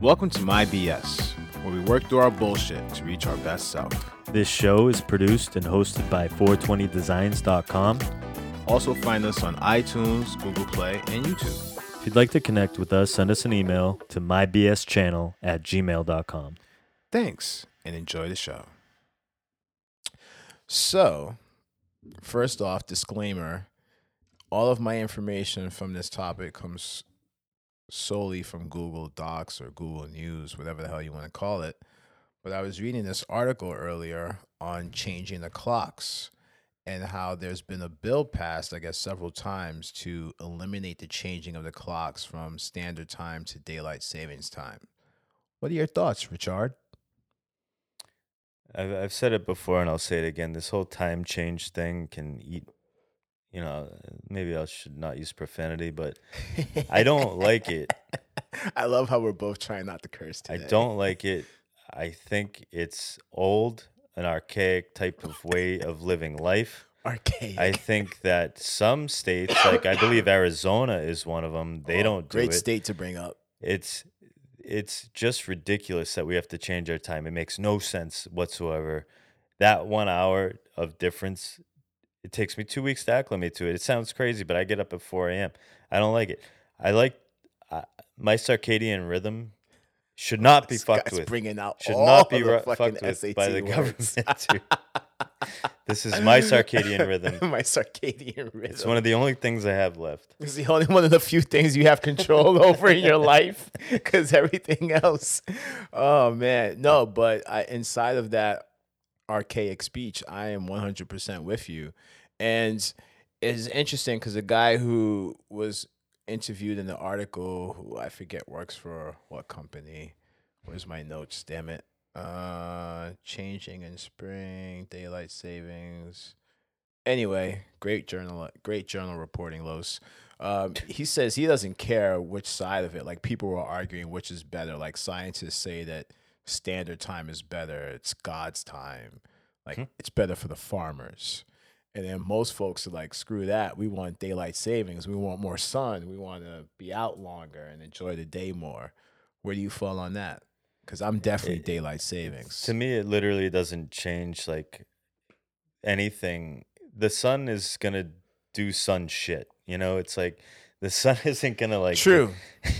Welcome to My BS, where we work through our bullshit to reach our best self. This show is produced and hosted by 420designs.com. Also, find us on iTunes, Google Play, and YouTube. If you'd like to connect with us, send us an email to mybschannel at gmail.com. Thanks, and enjoy the show. So, first off, disclaimer all of my information from this topic comes solely from Google Docs or Google News, whatever the hell you want to call it. But I was reading this article earlier on changing the clocks and how there's been a bill passed, I guess, several times to eliminate the changing of the clocks from standard time to daylight savings time. What are your thoughts, Richard? I've, I've said it before and I'll say it again. This whole time change thing can eat, you know, maybe I should not use profanity, but I don't like it. I love how we're both trying not to curse I don't like it. I think it's old, an archaic type of way of living life. archaic. I think that some states, like I believe Arizona is one of them, they Oh, don't do great it. state to bring up. It's it's just ridiculous that we have to change our time. It makes no sense whatsoever. That one hour of difference, it takes me two weeks to acclimate to it. It sounds crazy, but I get up at 4 a.m. I don't like it. I like uh, my circadian rhythm should not be This fucked with. bringing out Should all not be the ru- fucking fucked with by the words. government. this is my circadian rhythm. my circadian rhythm. It's one of the only things I have left. It's the only one of the few things you have control over in your life because everything else. Oh man, no, but I, inside of that archaic speech, I am 100% with you. And it's interesting because the guy who was interviewed in the article, who I forget works for what company. Where's my notes? Damn it. Uh, changing in spring, daylight savings. Anyway, great journal, great journal reporting, Los. Um, he says he doesn't care which side of it. Like people were arguing which is better. Like scientists say that standard time is better. It's God's time. Like Hmm. it's better for the farmers. And then most folks are like, screw that. We want daylight savings. We want more sun. We want to be out longer and enjoy the day more. Where do you fall on that? Because I'm definitely It- daylight savings. To me, it literally doesn't change like anything. The sun is gonna do sun shit. You know, it's like the sun isn't gonna like. True.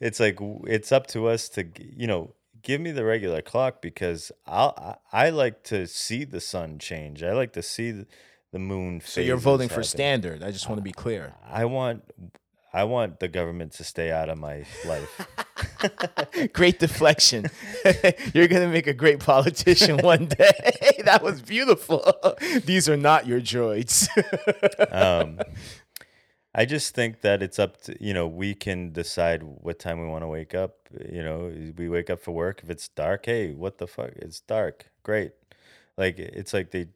It's like it's up to us to you know give me the regular clock because I'll I, I like to see the sun change. I like to see the, the moon. So you're voting for standard. I just want to be clear. I want I want the government to stay out of my life. great deflection. You're gonna make a great politician one day. that was beautiful. These are not your droids. um, I just think that it's up to you know we can decide what time we want to wake up. You know, we wake up for work. If it's dark, hey, what the fuck? It's dark. Great. Like it's like they,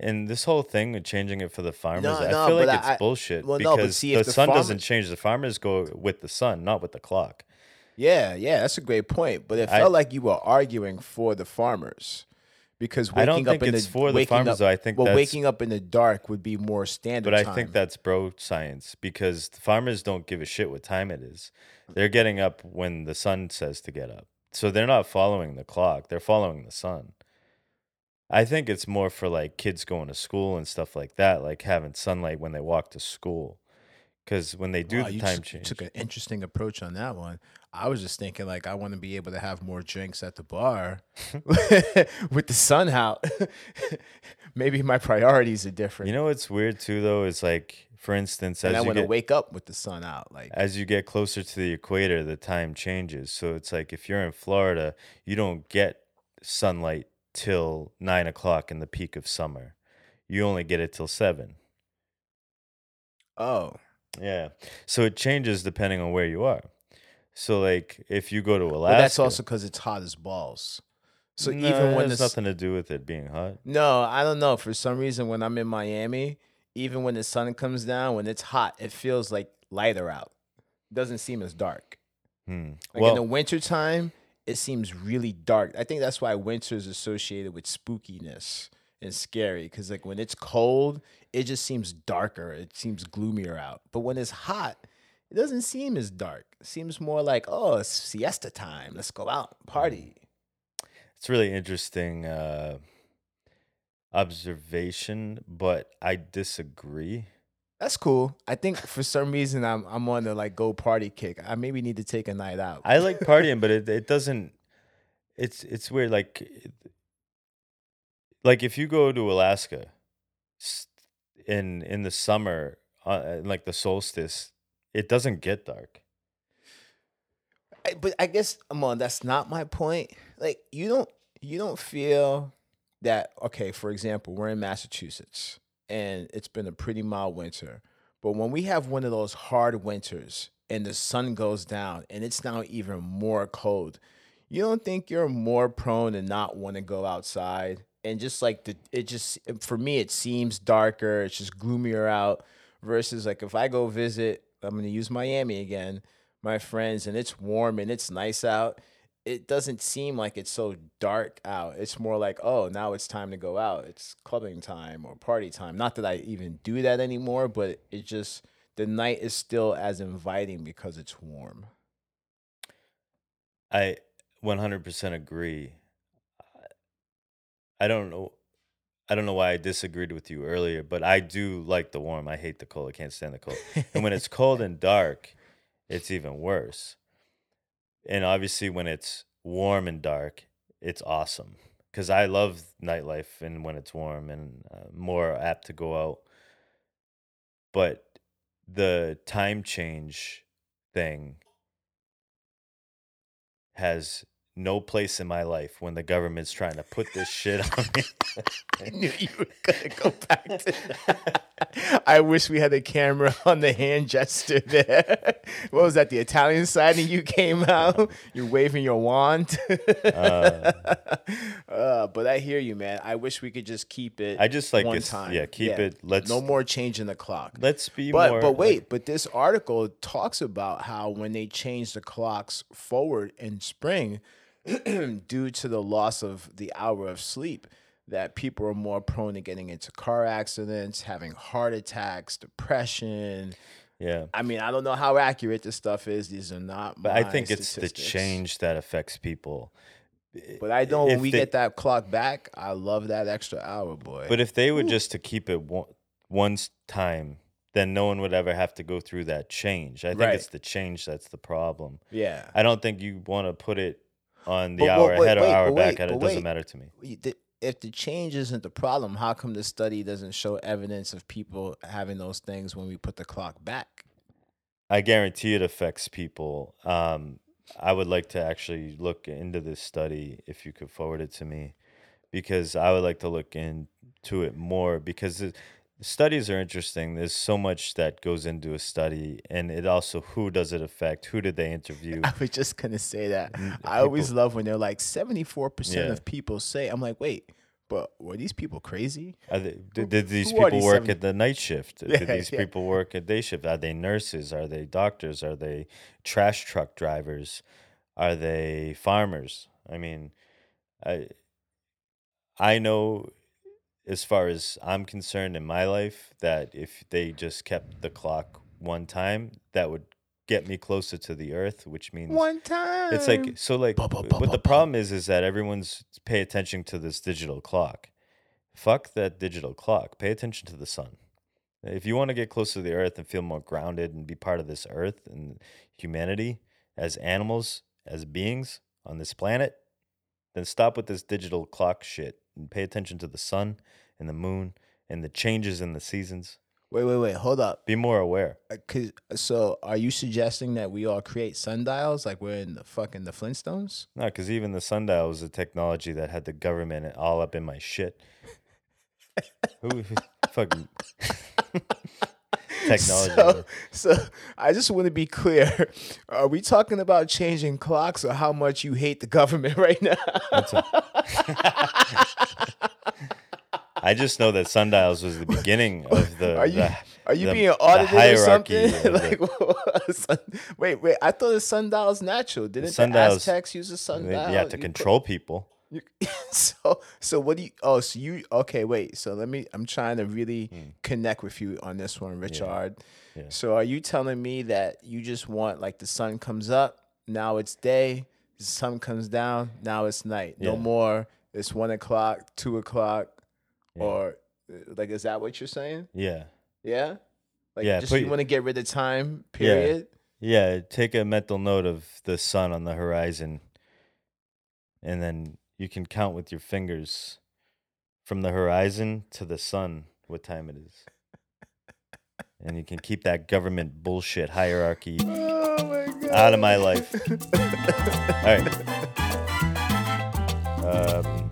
and this whole thing with changing it for the farmers, No, I no, feel like it's I- bullshit well, no, but because see, the, the sun doesn't change. The farmers go with the sun, not with the clock. yeah, yeah, that's a great point. But it I- felt like you were arguing for the farmers. Because waking I don't up think in it's the for the farmers, up- though. I think well, waking up in the dark would be more standard. But I time. think that's bro science because the farmers don't give a shit what time it is. They're getting up when the sun says to get up. So they're not following the clock, they're following the sun. I think it's more for like kids going to school and stuff like that, like having sunlight when they walk to school. Because when they do Wow, the time just change, took an interesting approach on that one. I was just thinking like I want to be able to have more drinks at the bar with the sun out. Maybe my priorities are different. you know what's weird too, though, is like, for instance, and as I want to wake up with the sun out. Like as you get closer to the equator, the time changes. So it's like if you're in Florida, you don't get sunlight till nine o'clock in the peak of summer. You only get it till seven. oh, Yeah. So it changes depending on where you are. So like if you go to Alaska, but that's also because it's hot as balls. So No, even when has the s- nothing to do with it being hot. no, I don't know. For some reason, when I'm in Miami, even when the sun comes down, when it's hot, it feels like lighter out. It doesn't seem as dark. Hmm. Like well, in the wintertime, it seems really dark. I think that's why winter is associated with spookiness and scary. Because like when it's cold, it just seems darker. It seems gloomier out. But when it's hot, it doesn't seem as dark. It seems more like, oh, it's siesta time. Let's go out party. It's really interesting uh, observation, but I disagree. That's cool. I think for some reason I'm I'm on the like go party kick. I maybe need to take a night out. I like partying, but it it doesn't. It's it's weird. Like like if you go to Alaska in in the summer, uh, like the solstice, it doesn't get dark. I- but I guess Amon, that's not my point. Like you don't you don't feel that okay, for example, we're in Massachusetts and it's been a pretty mild winter. But when we have one of those hard winters and the sun goes down and it's now even more cold, you don't think you're more prone to not want to go outside and just like the it just for me it seems darker, it's just gloomier out versus like if I go visit, I'm going to use Miami again my friends and it's warm and it's nice out, it doesn't seem like it's so dark out. It's more like, oh, now it's time to go out. It's clubbing time or party time. Not that I even do that anymore, but it just the night is still as inviting because it's warm. I 100% agree. I don't know. I don't know why I disagreed with you earlier, but I do like the warm. I hate the cold. I can't stand the cold. And when it's cold and dark, it's even worse. And obviously, when it's warm and dark, it's awesome because I love nightlife and when it's warm and uh, more apt to go out. But the time change thing has no place in my life when the government's trying to put this shit on me. I knew you were gonna go back to that. I wish we had a camera on the hand gesture there. What was that? The Italian side and you came out. You're waving your wand. Uh. Uh, but I hear you, man. I wish we could just keep it. I just like one this. time. Yeah, keep it. Let's no more changing the clock. Let's be But more. but like- wait, but this article talks about how when they change the clocks forward in spring, due to the loss of the hour of sleep, that people are more prone to getting into car accidents, having heart attacks, depression. yeah. I mean, I don't know how accurate this stuff is. These are not. But I think it's the change that affects people. But I know when if we they- get that clock back, I love that extra hour, boy. But if they would just to keep it one, one time, then no one would ever have to go through that change. I think Right. it's the change that's the problem. yeah, I don't think you want to put it on the But- hour wait, ahead or wait, hour but back. wait, and it doesn't matter to me. if the change isn't the problem, how come the study doesn't show evidence of people having those things when we put the clock back? I guarantee it affects people. Um, I would like to actually look into this study if you could forward it to me, because I would like to look into it more. Because the studies are interesting. There's so much that goes into a study, and it also who does it affect? Who did they interview? I was just gonna say that. I always love when they're like seventy four percent of people say. I'm like, wait, but were these people crazy? Are they, did, did these who people these work 70 at the night shift? Yeah, did these yeah. people work at day shift? Are they nurses? Are they doctors? Are they trash truck drivers? Are they farmers? I mean, I I know as far as I'm concerned in my life that if they just kept the clock one time, that would get me closer to the earth, which means One time. it's like so like Ba, ba, ba, what the problem is is that everyone's pay attention to this digital clock. Fuck that digital clock. Pay attention to the sun. If you want to get closer to the earth and feel more grounded and be part of this earth and humanity as animals, as beings on this planet, then stop with this digital clock shit and pay attention to the sun and the moon and the changes in the seasons. wait, wait, wait. Hold up. Be more aware. Uh, Cause, so, are you suggesting that we all create sundials like we're in the fucking the Flintstones? No, because even the sundial was a technology that had the government all up in my shit. Who fucking technology? So, so I just want to be clear. Are we talking about changing clocks or how much you hate the government right now? I just know that sundials was the beginning of the. Are you the- are you the- being audited or something? the- like, sun, wait, wait. I thought the sundial's natural. Didn't the sundials- Aztecs use a sundial? you have to control people. You- so so what do you oh so you okay wait so let me i'm trying to really Mm. connect with you on this one richard Yeah. so are you telling me that you just want like the sun comes up now it's day the sun comes down now it's night no more it's one o'clock two o'clock Yeah. or uh, like is that what you're saying Yeah. yeah like Yeah, just put you want to get rid of time Yeah. period Yeah, take a mental note of the sun on the horizon, and then you can count with your fingers from the horizon to the sun what time it is. And you can keep that government bullshit hierarchy oh out of my life. All right. Um,